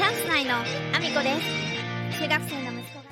チャンス内のアミコです中学生の息子が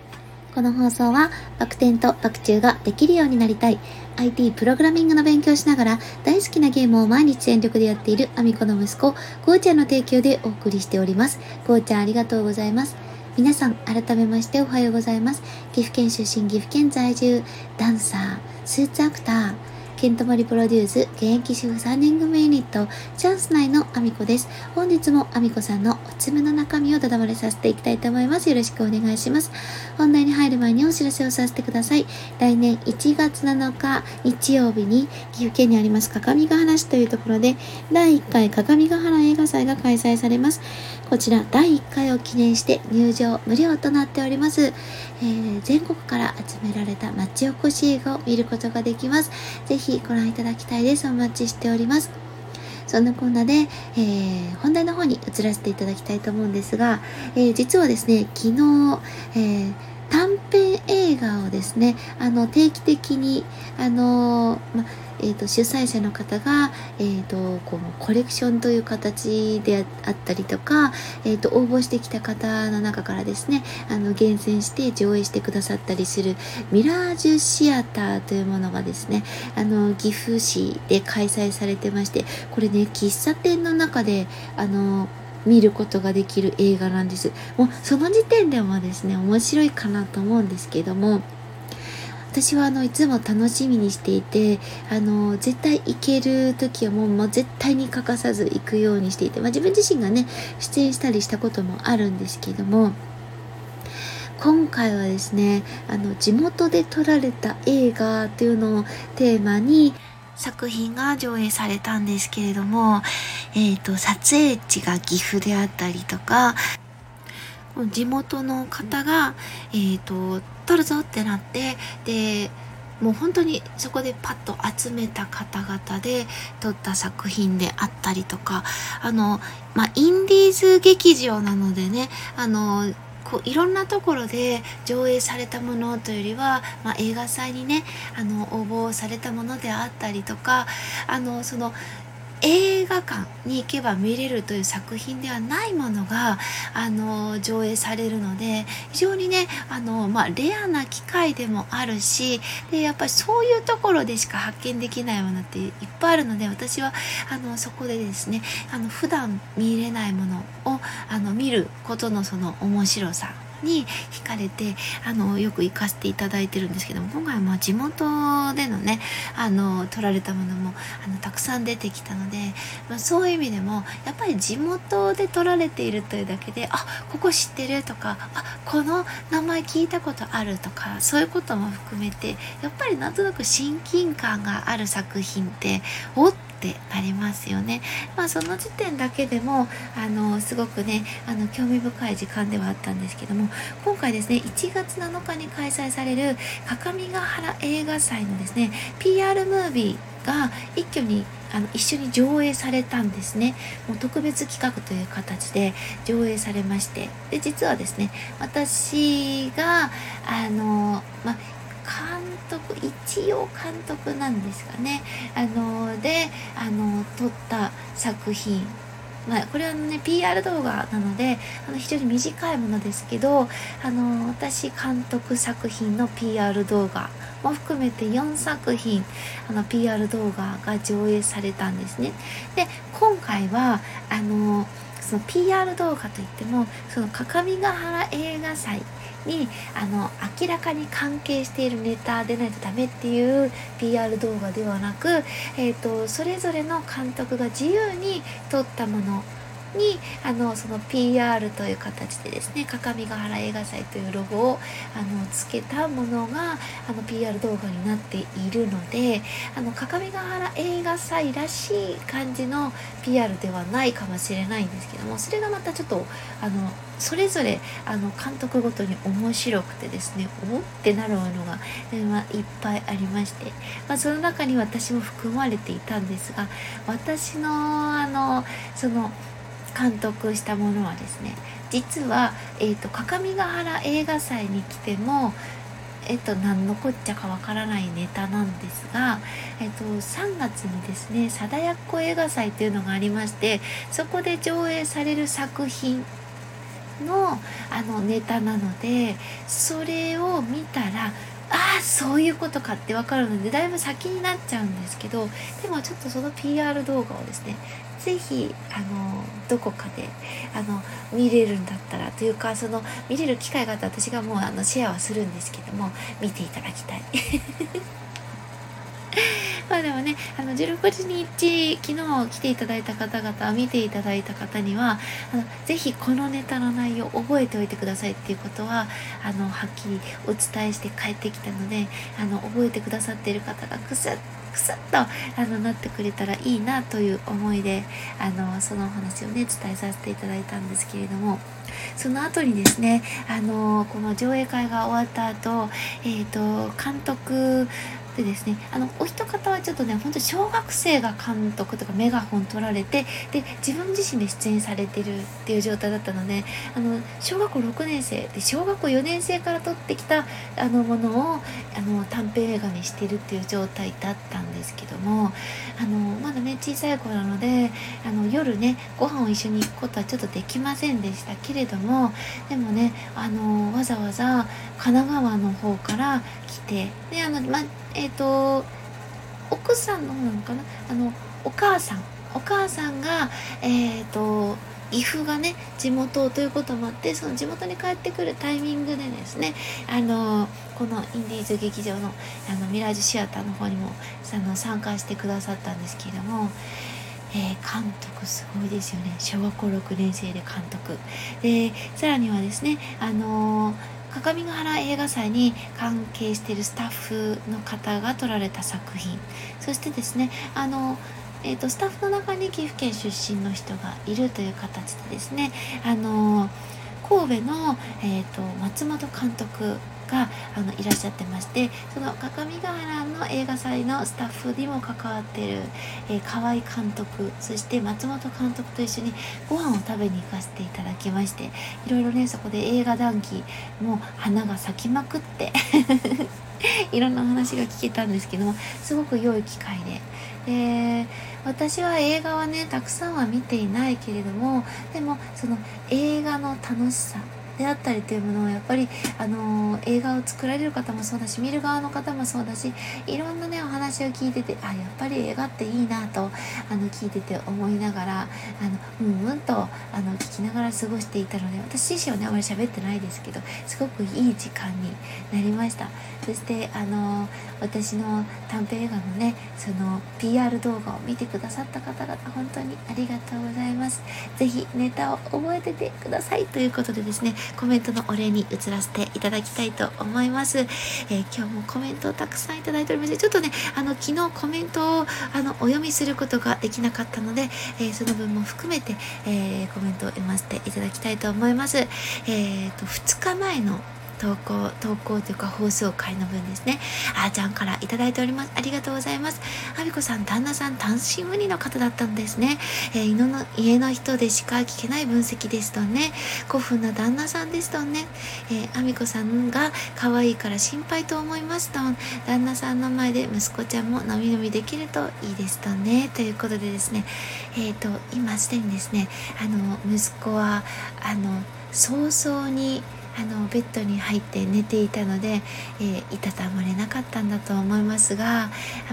この放送はバク転とバク宙ができるようになりたい IT プログラミングの勉強しながら大好きなゲームを毎日全力でやっているアミコの息子、ゴーちゃんの提供でお送りしております。ゴーちゃんありがとうございます。皆さん、改めましておはようございます。岐阜県出身、岐阜県在住、ダンサー、スーツアクター、ケントマリプロデュース、現役主婦3人組ユニット、チャンス内のアミコです。本日もアミコさんのおつむの中身をだだ漏れさせていきたいと思います。よろしくお願いします。本題に入る前にお知らせをさせてください。来年1月7日日曜日に岐阜県にあります各務原市というところで第1回各務原映画祭が開催されます。こちら第1回を記念して入場無料となっております。えー全国から集められた町おこし映画を見ることができます。ぜひご覧いただきたいです。お待ちしております。そんなこんなで、えー本題の方に移らせていただきたいと思うんですが、えー実はですね、昨日、えー短編映画をですね、あの、定期的に、あのまえー、と主催者の方が、えー、とこうコレクションという形であったりとか、えー、と応募してきた方の中からですねあの厳選して上映してくださったりするミラージュシアターというものがですねあの岐阜市で開催されてましてこれね喫茶店の中であの見ることができる映画なんです。もうその時点でもですね面白いかなと思うんですけども私はあのいつも楽しみにしていてあの絶対行ける時はもうもう絶対に欠かさず行くようにしていて、まあ、自分自身がね出演したりしたこともあるんですけども今回はですねあの地元で撮られた映画というのをテーマに作品が上映されたんですけれども、えー、と撮影地が岐阜であったりとか地元の方が、えー、と撮るぞってなってでもう本当にそこでパッと集めた方々で撮った作品であったりとかあの、まあ、インディーズ劇場なのでねあのこういろんなところで上映されたものというよりは、まあ、映画祭にねあの応募されたものであったりとかあのその映画館に行けば見れるという作品ではないものがあの上映されるので非常にねあの、まあ、レアな機会でもあるしでやっぱりそういうところでしか発見できないものっていっぱいあるので私はあのそこでですねあの普段見れないものをあの見ることのその面白さに惹かれてあのよく行かせていただいてるんですけども今回はまあ地元でのねあの撮られたものもあのたくさん出てきたので、まあ、そういう意味でもやっぱり地元で撮られているというだけであここ知ってるとかあこの名前聞いたことあるとかそういうことも含めてやっぱりなんとなく親近感がある作品っておっってなりますよね。まあその時点だけでもあのすごくねあの興味深い時間ではあったんですけども今回ですね1月7日に開催される各務原映画祭のですね PR ムービーが一挙にあの一緒に上映されたんですねもう特別企画という形で上映されましてで実はですね私があの、まあ監督一応監督なんですかねあのであの撮った作品まあ、これはね PR 動画なのであの非常に短いものですけどあの私監督作品の PR 動画も含めて4作品あの PR 動画が上映されたんですね。で今回はあのその PR 動画といってもその各務原映画祭にあの明らかに関係しているネタでないとダメっていう PR 動画ではなく、えーと、それぞれの監督が自由に撮ったものにあのその PR という形でですね各務原映画祭というロゴをあのつけたものがあの PR 動画になっているのであの各務原映画祭らしい感じの PR ではないかもしれないんですけどもそれがまたちょっとあのそれぞれあの監督ごとに面白くてですねおってなるものが、まあ、いっぱいありまして、まあ、その中に私も含まれていたんですが私のあのその監督したものはですね実は、えーと、各務原映画祭に来てもえっと、何のこっちゃかわからないネタなんですが、えっと、3月にですね貞奴映画祭というのがありましてそこで上映される作品のあのネタなのでそれを見たらああそういうことかって分かるのでだいぶ先になっちゃうんですけどでもちょっとその PR 動画をですねぜひあのどこかであの見れるんだったらというかその見れる機会があったら私がもうあのシェアはするんですけども見ていただきたい。まあでもね、あの、16日、昨日来ていただいた方々、見ていただいた方には、あの、ぜひこのネタの内容を覚えておいてくださいっていうことは、あの、はっきりお伝えして帰ってきたので、あの、覚えてくださっている方がくすっくすっとあのなってくれたらいいなという思いであのそのお話をね伝えさせていただいたんですけれどもその後にですねあのこの上映会が終わった後、えーと監督でですねあのお一方はちょっとね本当小学生が監督とかメガホン取られてで自分自身で出演されてるっていう状態だったのであの小学校6年生で小学校4年生から撮ってきたあのものをあの短編映画にしてるっていう状態だったんですけどもあのまだね小さい子なのであの夜ねご飯を一緒に行くことはちょっとできませんでしたけれどもでもねあのわざわざ神奈川の方から来てであの、まえっ、ー、と奥さんの方なのかな？あのお母さん。お母さんがえっ、ー、と岐阜がね地元ということもあってその地元に帰ってくるタイミングでですねあのこのインディーズ劇場のあのミラージュシアターの方にもあの参加してくださったんですけれども。えー、監督すごいですよね。小学校6年生で監督。でさらにはですねあのー各務原映画祭に関係しているスタッフの方が撮られた作品。そしてですねあのえーと、スタッフの中に岐阜県出身の人がいるという形でですねあの神戸の、えーと松本監督があのいらっしゃってましてその各務原の映画祭のスタッフにも関わってる、えー、河合監督そして松本監督と一緒にご飯を食べに行かせていただきましていろいろねそこで映画談義も花が咲きまくって いろんな話が聞けたんですけどもすごく良い機会で。で私は映画はねたくさんは見ていないけれどもでもその映画の楽しさであったりというものをやっぱり、あの映画を作られる方もそうだし見る側の方もそうだしいろんなねお話を聞いててあやっぱり映画っていいなとあの聞いてて思いながらあのうんうんとあの聞きながら過ごしていたので私自身はねあまり喋ってないですけどすごくいい時間になりました。そしてあの私の短編映画のねその PR 動画を見てくださった方々本当にありがとうございます。是非ネタを覚えててくださいということでですねコメントのお礼に移らせていただきたいと思います。えー、今日もコメントをたくさんいただいておりまして、ちょっとね、あの、昨日コメントをあのお読みすることができなかったので、えー、その分も含めて、えー、コメントを読ませていただきたいと思います。えっ、と、2日前の投稿、投稿というか放送回の分ですね。あーちゃんからいただいております。ありがとうございます。あびこさん、旦那さん、単身無二の方だったんですね。えー、の家の人でしか聞けない分析ですとね。古風な旦那さんですとね。え、あみこさんが可愛いから心配と思いますと。旦那さんの前で息子ちゃんものみのみできるといいですとね。ということでですね。えっ、ー、と、今すでにですね、あの、息子は、あの、早々にあのベッドに入って寝ていたので、えー、いたたまれなかったんだと思いますが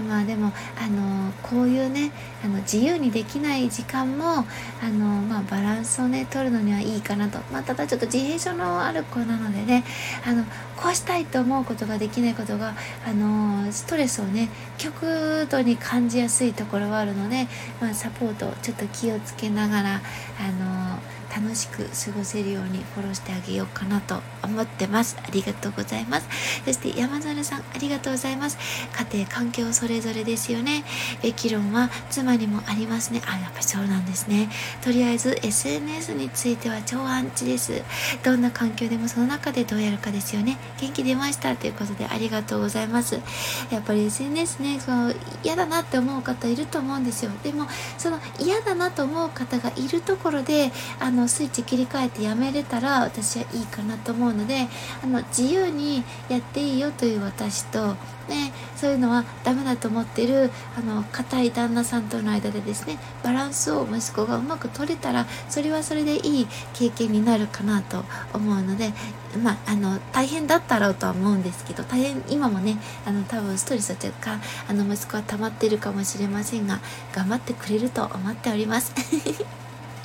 まあでもあのこういうねあの自由にできない時間もあの、まあ、バランスをね取るのにはいいかなと、まあ、ただちょっと自閉症のある子なのでねあのこうしたいと思うことができないことがあのストレスをね極度に感じやすいところはあるので、まあ、サポートちょっと気をつけながらあの楽しく過ごせるようにフォローしてあげようかなと思ってます。ありがとうございます。そして山猿さん、ありがとうございます。家庭環境それぞれですよね。べき論は妻にもありますね。あ、やっぱそうなんですね。とりあえず SNS については超アンチです。どんな環境でもその中でどうやるかですよね。元気出ましたということでありがとうございます。やっぱり SNS ね、その嫌だなって思う方いると思うんですよ。でも、その嫌だなと思う方がいるところで、あの、スイッチ切り替えてやめれたら私はいいかなと思うのであの自由にやっていいよという私とね、そういうのはダメだと思ってるあの固い旦那さんとの間でですねバランスを息子がうまく取れたらそれはそれでいい経験になるかなと思うのでまあ、あの大変だったろうとは思うんですけど大変今もねあの多分ストレスというかあの息子は溜まってるかもしれませんが頑張ってくれると思っております。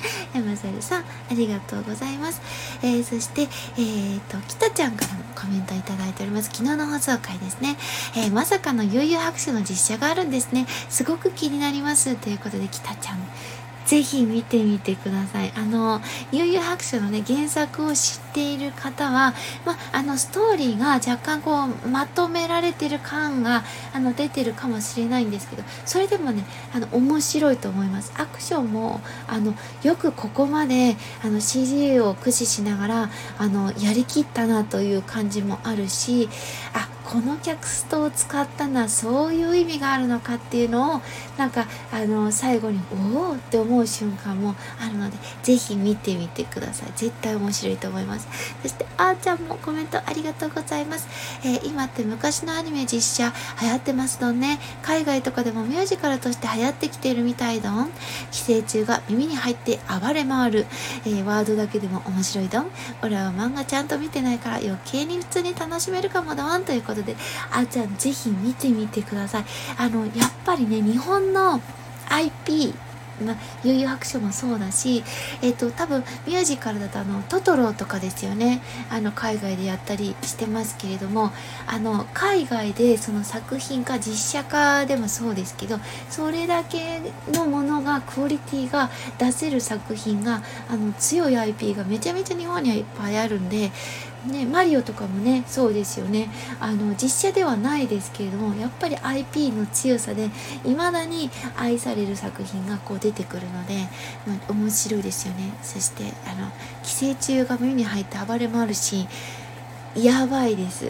山猿さん、ありがとうございます。えー、そして、えー、と、北ちゃんからもコメントいただいております。昨日の放送回ですね。えー、まさかの悠々白書の実写があるんですね。すごく気になります。ということで、北ちゃん、ぜひ見てみてください。あの、悠々白書のね、原作を知ってている方は、ま、あの、ストーリーが若干こう、まとめられてる感が、あの、出てるかもしれないんですけど、それでもね、あの、面白いと思います。アクションも、あの、よくここまで、あの、CG を駆使しながら、あの、やりきったなという感じもあるし、あ、このキストを使ったのはそういう意味があるのかっていうのをなんかあの最後におおって思う瞬間もあるのでぜひ見てみてください絶対面白いと思いますそしてあーちゃんもコメントありがとうございます、えー、今って昔のアニメ実写流行ってますどんね。海外とかでもミュージカルとして流行ってきてるみたいどん。寄生虫が耳に入って暴れ回る、えー、ワードだけでも面白いどん。俺は漫画ちゃんと見てないから余計に普通に楽しめるかもどん。ということであーちゃんぜひ見てみてください。あのやっぱりね日本の IP まあ、悠々白書もそうだし、えっ、ー、と、多分ミュージカルだとあの、トトロとかですよね。あの、海外でやったりしてますけれども、あの、海外でその作品化、実写化でもそうですけど、それだけのものが、クオリティが出せる作品が、あの、強い IP がめちゃめちゃ日本にはいっぱいあるんで、ね、マリオとかもねそうですよね。あの実写ではないですけれどもやっぱり IP の強さでいまだに愛される作品がこう出てくるので、ま、面白いですよね。そしてあの寄生虫が目に入って暴れもあるしやばいです。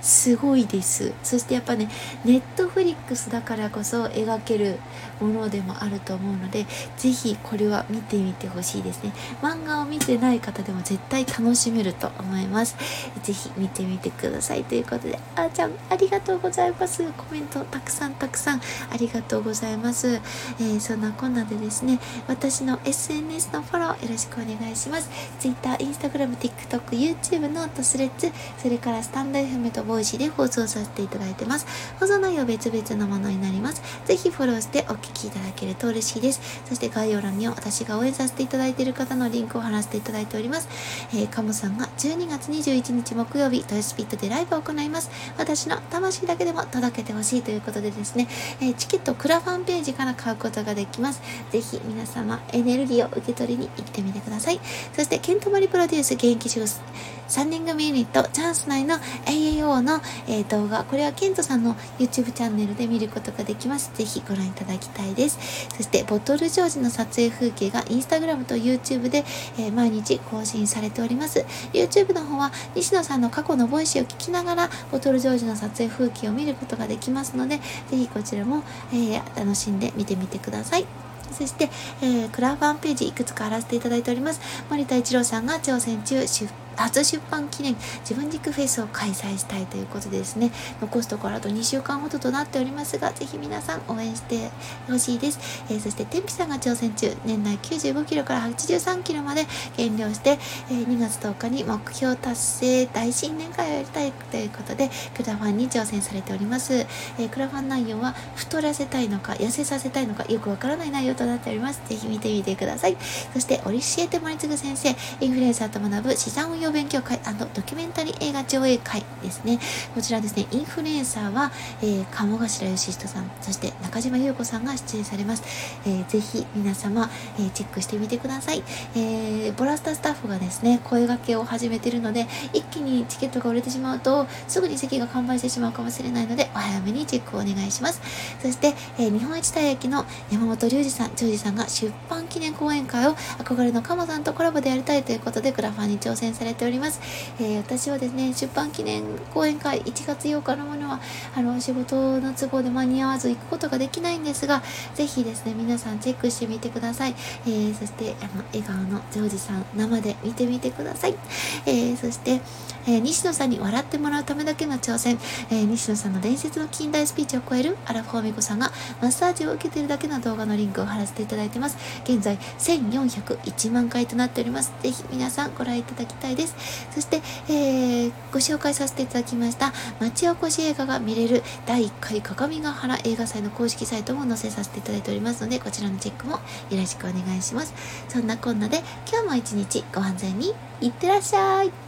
すごいです。そしてやっぱねネットフリックスだからこそ描けるものでもあると思うので是非これは見てみてほしいですね。漫画を見てない方でも絶対楽しめると思います。是非見てみてください。ということであーちゃんありがとうございます。コメントたくさんたくさんありがとうございます、えー、そんなこんなでですね私の SNS のフォローよろしくお願いします。Twitter、Instagram、TikTok、YouTube ノートスレッズそれからスタンド FM と Voicy で放送させていただいてます放送内容別々のものになりますぜひフォローしてお聞きいただけると嬉しいです。そして概要欄には私が応援させていただいている方のリンクを貼らせていただいております。えー、カモさんが12月21日木曜日、豊洲 PIT でライブを行います。私の魂だけでも届けてほしいということでですね、えー、チケットクラファンページから買うことができます。ぜひ皆様エネルギーを受け取りに行ってみてください。そして、ケントマリプロデュース現役主婦3人組ユニットチャンス内の AO の、えー、動画、これはケントさんの YouTube チャンネルで見ることができます。ぜひご覧いただきたいです。そして、ボトルジョージの撮影風景が Instagram と YouTube で、えー、毎日更新されております。YouTube の方は西野さんの過去のボイスを聞きながら、ボトルジョージの撮影風景を見ることができますので、ぜひこちらも、えー、楽しんで見てみてください。そして、えー、クラファンページいくつか貼らせていただいております。森田一郎さんが挑戦中、出初出版記念自分軸フェスを開催したいということでですね残すところあと2週間ほどとなっておりますがぜひ皆さん応援してほしいです、えー、そして天日さんが挑戦中年内95キロから83キロまで減量して、えー、2月10日に目標達成大新年会をやりたいということでクラファンに挑戦されております、えー、クラファン内容は太らせたいのか痩せさせたいのかよくわからない内容となっております。ぜひ見てみてください。そしてオリシエテ森次先生インフルエンサーと学ぶ資産運用用勉強会ドキュメンタリー映画上映会ですね。こちらですね、インフルエンサーは、えー、鴨頭義人さん、そして中島優子さんが出演されます。えー、ぜひ皆様、えー、チェックしてみてください。えー、ボラスタスタッフがですね、声掛けを始めているので、一気にチケットが売れてしまうと、すぐに席が完売してしまうかもしれないので、お早めにチェックをお願いします。そして、えー、日本一たい焼きの山本隆二さん、ジョージさんが出版記念講演会を憧れの鴨さんとコラボでやりたいということで、グラファンに挑戦されてております。えー、私はですね、出版記念講演会1月8日のものは、あの、仕事の都合で間に合わず行くことができないんですが、ぜひですね、皆さんチェックしてみてください。えー、そして、あの、笑顔のジョージさん、生で見てみてください。えー、そして、えー、西野さんに笑ってもらうためだけの挑戦、えー、西野さんの伝説の近代スピーチを超えるアラフォーミコさんがマッサージを受けているだけの動画のリンクを貼らせていただいてます。現在1401万回となっております。ぜひ皆さんご覧いただきたいですです。そして、えー、ご紹介させていただきました町おこし映画が見れる第1回鏡ヶ原映画祭の公式サイトも載せさせていただいておりますので、こちらのチェックもよろしくお願いします。そんなこんなで今日も一日ご安全にいってらっしゃい。